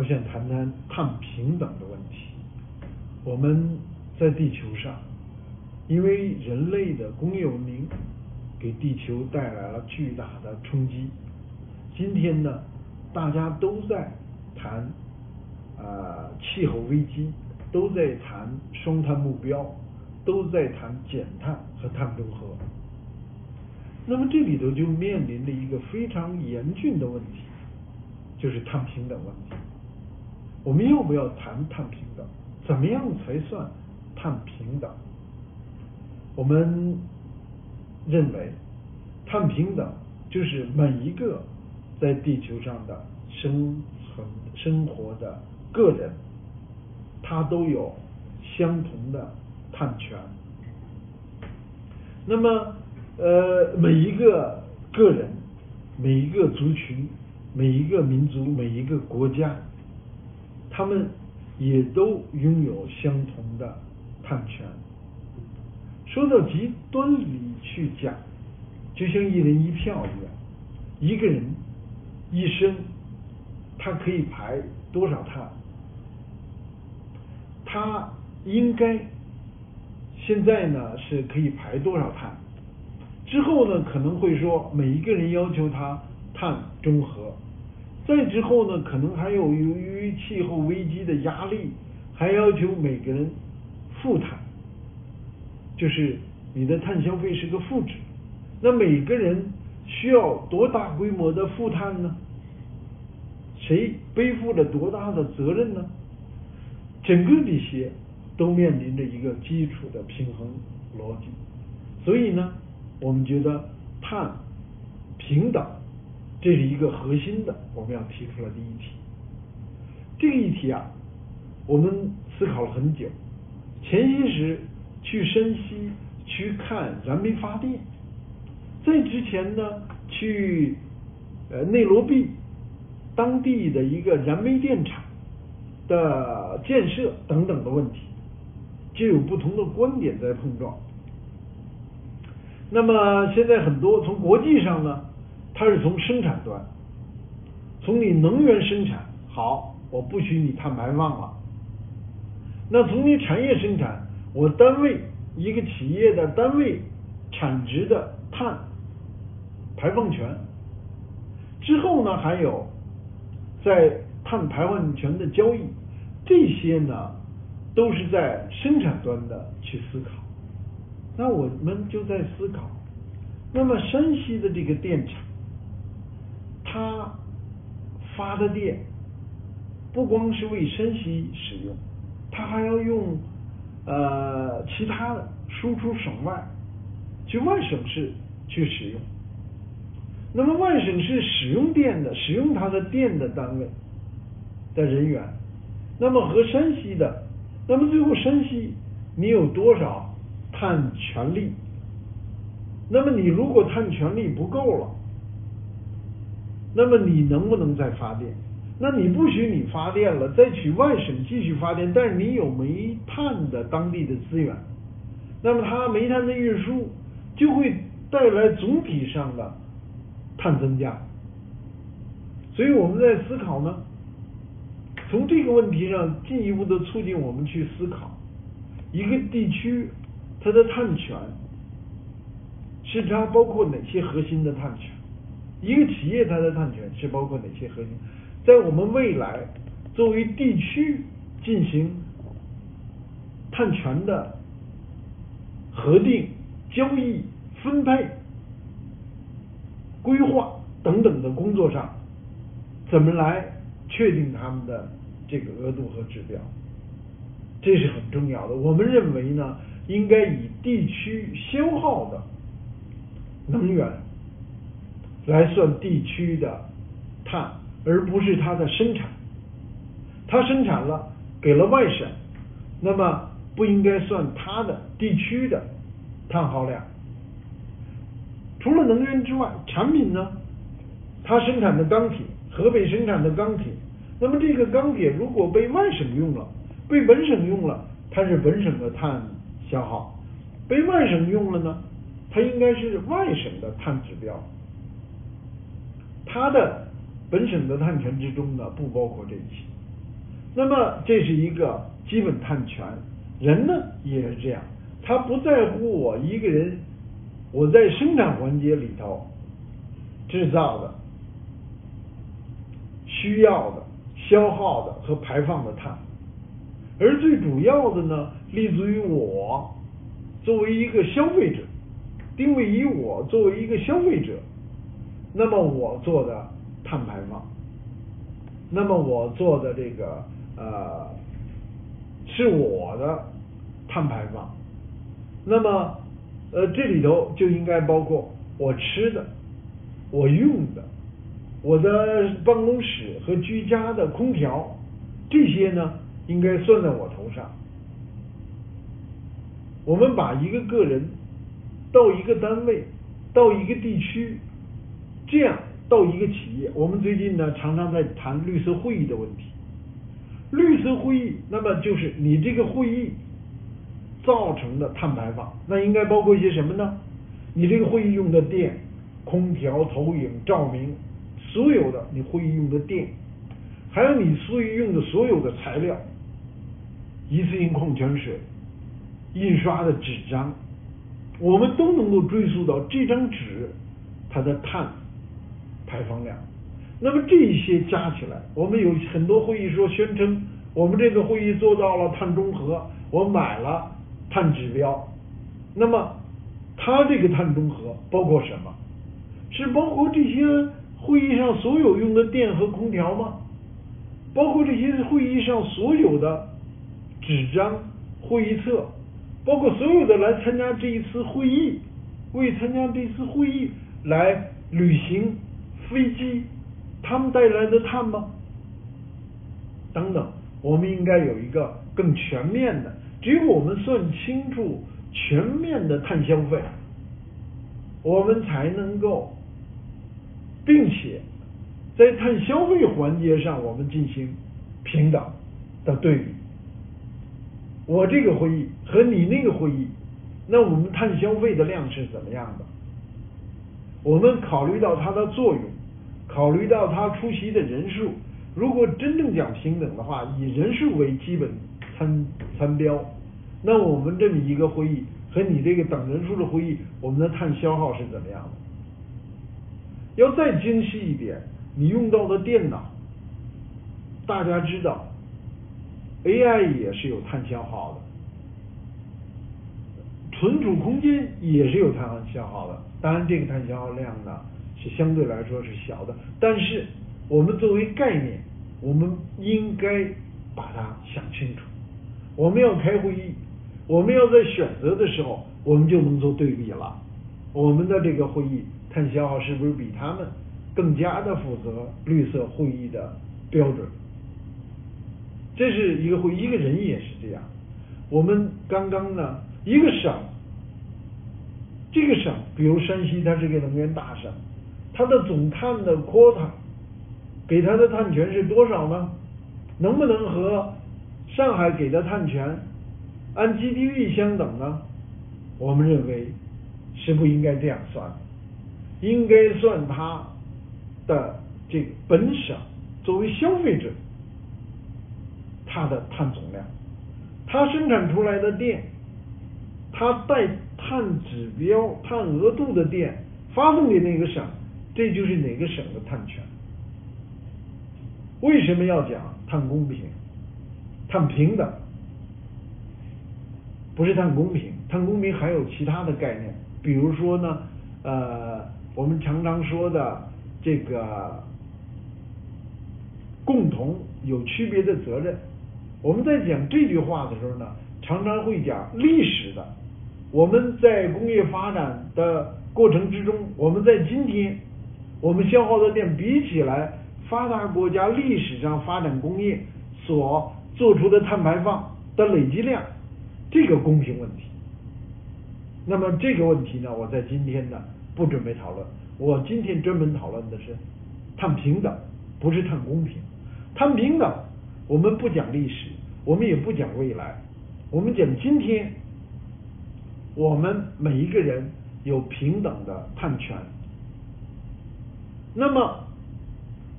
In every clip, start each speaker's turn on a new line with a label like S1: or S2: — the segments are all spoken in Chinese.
S1: 我想谈谈碳平等的问题。我们在地球上，因为人类的工业文明给地球带来了巨大的冲击。今天呢，大家都在谈啊气候危机，都在谈双碳目标，都在谈减碳和碳中和。那么这里头就面临着一个非常严峻的问题，就是碳平等问题。我们要不要谈碳平等？怎么样才算碳平等？我们认为，碳平等就是每一个在地球上的生存生活的个人，他都有相同的碳权。那么，呃，每一个个人、每一个族群、每一个民族、每一个国家。他们也都拥有相同的碳权。说到极端里去讲，就像一人一票一样，一个人一生他可以排多少碳，他应该现在呢是可以排多少碳，之后呢可能会说每一个人要求他碳中和。再之后呢，可能还有由于气候危机的压力，还要求每个人负碳，就是你的碳消费是个负值。那每个人需要多大规模的负碳呢？谁背负了多大的责任呢？整个这些都面临着一个基础的平衡逻辑。所以呢，我们觉得碳平等。这是一个核心的，我们要提出来的议题。这个议题啊，我们思考了很久。前些时去山西去看燃煤发电，在之前呢去呃内罗毕当地的一个燃煤电厂的建设等等的问题，就有不同的观点在碰撞。那么现在很多从国际上呢。它是从生产端，从你能源生产好，我不许你碳排放了。那从你产业生产，我单位一个企业的单位产值的碳排放权。之后呢，还有在碳排放权的交易，这些呢都是在生产端的去思考。那我们就在思考，那么山西的这个电厂。它发的电不光是为山西使用，它还要用呃其他的输出省外，去外省市去使用。那么外省市使用电的、使用它的电的单位的人员，那么和山西的，那么最后山西你有多少碳权利？那么你如果碳权利不够了？那么你能不能再发电？那你不许你发电了，再去外省继续发电，但是你有煤炭的当地的资源，那么它煤炭的运输就会带来总体上的碳增加。所以我们在思考呢，从这个问题上进一步的促进我们去思考，一个地区它的碳权是它包括哪些核心的碳权？一个企业它的碳权是包括哪些核心？在我们未来作为地区进行碳权的核定、交易、分配、规划等等的工作上，怎么来确定他们的这个额度和指标？这是很重要的。我们认为呢，应该以地区消耗的能源。来算地区的碳，而不是它的生产。它生产了给了外省，那么不应该算它的地区的碳耗量。除了能源之外，产品呢？它生产的钢铁，河北生产的钢铁，那么这个钢铁如果被外省用了，被本省用了，它是本省的碳消耗；被外省用了呢，它应该是外省的碳指标。它的本省的碳权之中呢，不包括这一些。那么这是一个基本碳权。人呢也是这样，他不在乎我一个人我在生产环节里头制造的、需要的、消耗的和排放的碳，而最主要的呢，立足于我作为一个消费者，定位于我作为一个消费者，那么我做的碳排放，那么我做的这个呃。是我的碳排放，那么呃这里头就应该包括我吃的、我用的、我的办公室和居家的空调，这些呢应该算在我头上。我们把一个个人到一个单位、到一个地区，这样到一个企业，我们最近呢常常在谈绿色会议的问题。绿色会议，那么就是你这个会议造成的碳排放，那应该包括一些什么呢？你这个会议用的电、空调、投影、照明，所有的你会议用的电，还有你会议用的所有的材料，一次性矿泉水、印刷的纸张，我们都能够追溯到这张纸它的碳排放量。那么这些加起来，我们有很多会议说宣称我们这个会议做到了碳中和，我买了碳指标。那么它这个碳中和包括什么？是包括这些会议上所有用的电和空调吗？包括这些会议上所有的纸张、会议册，包括所有的来参加这一次会议、为参加这次会议来旅行飞机。他们带来的碳吗？等等，我们应该有一个更全面的。只有我们算清楚全面的碳消费，我们才能够，并且在碳消费环节上，我们进行平等的对比。我这个会议和你那个会议，那我们碳消费的量是怎么样的？我们考虑到它的作用。考虑到他出席的人数，如果真正讲平等的话，以人数为基本参参标，那我们这么一个会议和你这个等人数的会议，我们的碳消耗是怎么样的？要再精细一点，你用到的电脑，大家知道，AI 也是有碳消耗的，存储空间也是有碳消耗的，当然这个碳消耗量呢？是相对来说是小的，但是我们作为概念，我们应该把它想清楚。我们要开会议，我们要在选择的时候，我们就能做对比了。我们的这个会议碳消耗是不是比他们更加的符合绿色会议的标准？这是一个会，一个人也是这样。我们刚刚呢，一个省，这个省，比如山西，它是个能源大省。它的总碳的 quota 给它的碳权是多少呢？能不能和上海给的碳权按 GDP 相等呢？我们认为是不应该这样算，应该算它的这个本省作为消费者它的碳总量，它生产出来的电，它带碳指标、碳额度的电发送给那个省。这就是哪个省的碳权？为什么要讲碳公平、碳平等？不是碳公平，碳公平还有其他的概念，比如说呢，呃，我们常常说的这个共同有区别的责任。我们在讲这句话的时候呢，常常会讲历史的。我们在工业发展的过程之中，我们在今天。我们消耗的电比起来，发达国家历史上发展工业所做出的碳排放的累积量，这个公平问题。那么这个问题呢，我在今天呢不准备讨论。我今天专门讨论的是碳平等，不是碳公平。碳平等，我们不讲历史，我们也不讲未来，我们讲今天，我们每一个人有平等的碳权。那么，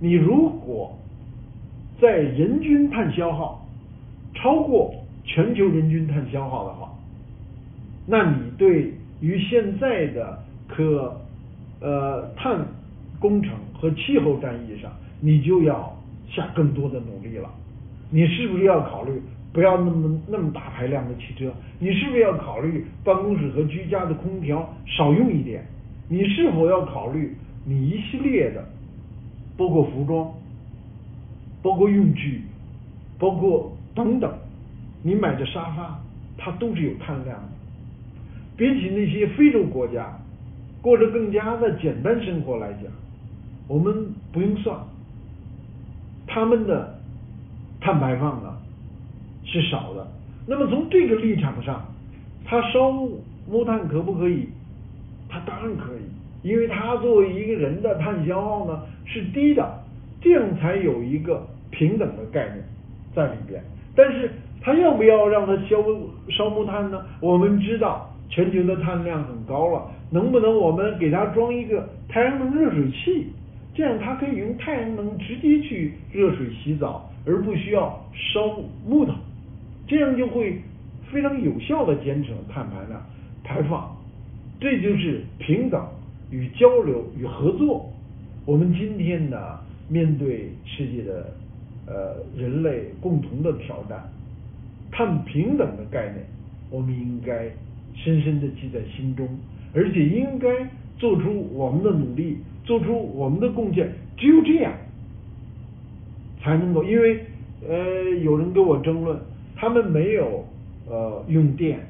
S1: 你如果在人均碳消耗超过全球人均碳消耗的话，那你对于现在的可呃碳工程和气候战役上，你就要下更多的努力了。你是不是要考虑不要那么那么大排量的汽车？你是不是要考虑办公室和居家的空调少用一点？你是否要考虑你一系列的，包括服装，包括用具，包括等等，你买的沙发它都是有碳量的。比起那些非洲国家过着更加的简单生活来讲，我们不用算，他们的碳排放呢是少的。那么从这个立场上，他烧木炭可不可以？他当然可以，因为他作为一个人的碳消耗呢是低的，这样才有一个平等的概念在里边。但是他要不要让他烧烧木炭呢？我们知道。全球的碳量很高了，能不能我们给它装一个太阳能热水器？这样它可以用太阳能直接去热水洗澡，而不需要烧木头，这样就会非常有效的减少碳排量排放。这就是平等与交流与合作。我们今天呢，面对世界的呃人类共同的挑战，碳平等的概念，我们应该。深深的记在心中，而且应该做出我们的努力，做出我们的贡献。只有这样，才能够。因为呃，有人跟我争论，他们没有呃用电。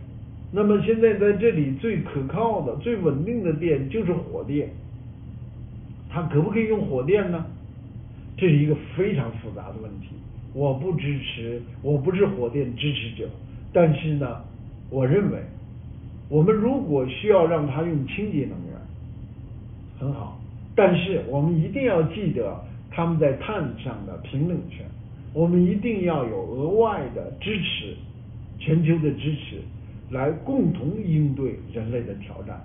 S1: 那么现在在这里最可靠的、最稳定的电就是火电。它可不可以用火电呢？这是一个非常复杂的问题。我不支持，我不是火电支持者。但是呢，我认为。我们如果需要让它用清洁能源，很好，但是我们一定要记得他们在碳上的平等权，我们一定要有额外的支持，全球的支持，来共同应对人类的挑战。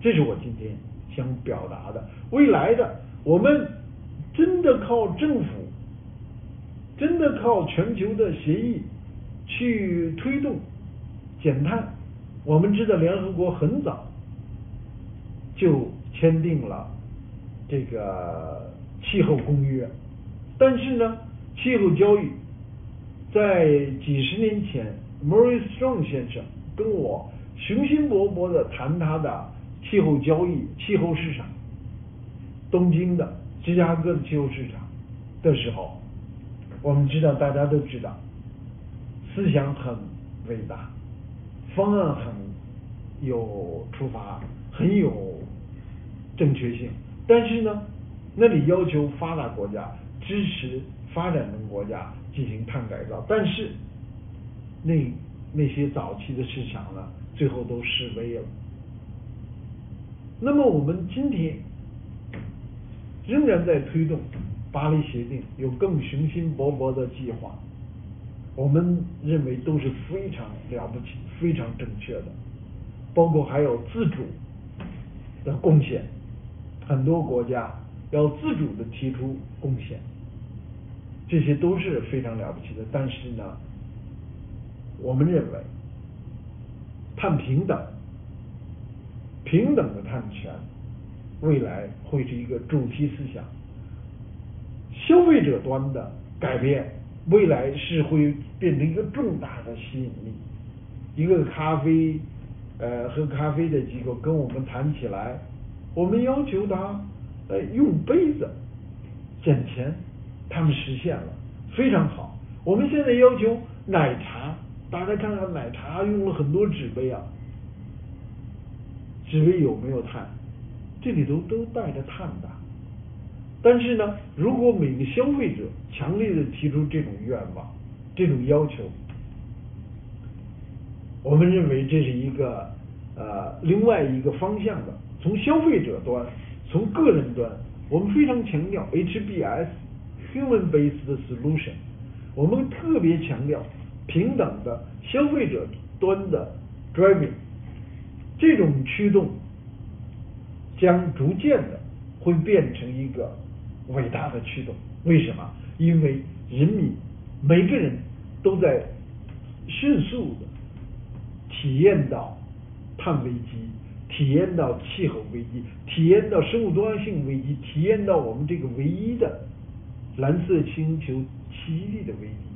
S1: 这是我今天想表达的。未来的我们真的靠政府，真的靠全球的协议去推动减碳。我们知道联合国很早就签订了这个气候公约，但是呢，气候交易在几十年前，Maurice Strong 先生跟我雄心勃勃的谈他的气候交易、气候市场，东京的、芝加哥的气候市场的时候，我们知道大家都知道，思想很伟大。方案很有出发，很有正确性，但是呢，那里要求发达国家支持发展中国家进行碳改造，但是那那些早期的市场呢，最后都示威了。那么我们今天仍然在推动巴黎协定，有更雄心勃勃的计划。我们认为都是非常了不起、非常正确的，包括还有自主的贡献，很多国家要自主的提出贡献，这些都是非常了不起的。但是呢，我们认为碳平等、平等的碳权，未来会是一个主题思想，消费者端的改变。未来是会变成一个重大的吸引力。一个咖啡，呃，喝咖啡的机构跟我们谈起来，我们要求他，呃，用杯子捡钱，他们实现了，非常好。我们现在要求奶茶，大家看看奶茶用了很多纸杯啊，纸杯有没有碳？这里头都带着碳的。但是呢，如果每个消费者强烈的提出这种愿望、这种要求，我们认为这是一个呃另外一个方向的。从消费者端、从个人端，我们非常强调 HBS（Human-Based Solution），我们特别强调平等的消费者端的 driving，这种驱动将逐渐的会变成一个。伟大的驱动，为什么？因为人民每个人都在迅速的体验到碳危机，体验到气候危机，体验到生物多样性危机，体验到我们这个唯一的蓝色星球奇迹的危机。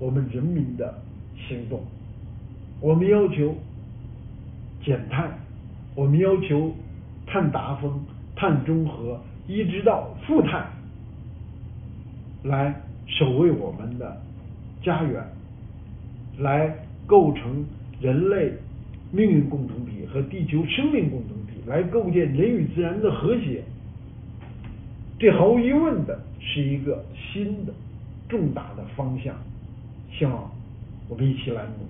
S1: 我们人民的行动，我们要求减碳，我们要求碳达峰、碳中和，一直到负碳，来守卫我们的家园，来构成人类命运共同体和地球生命共同体，来构建人与自然的和谐。这毫无疑问的是一个新的重大的方向。幸好我们一起来努力。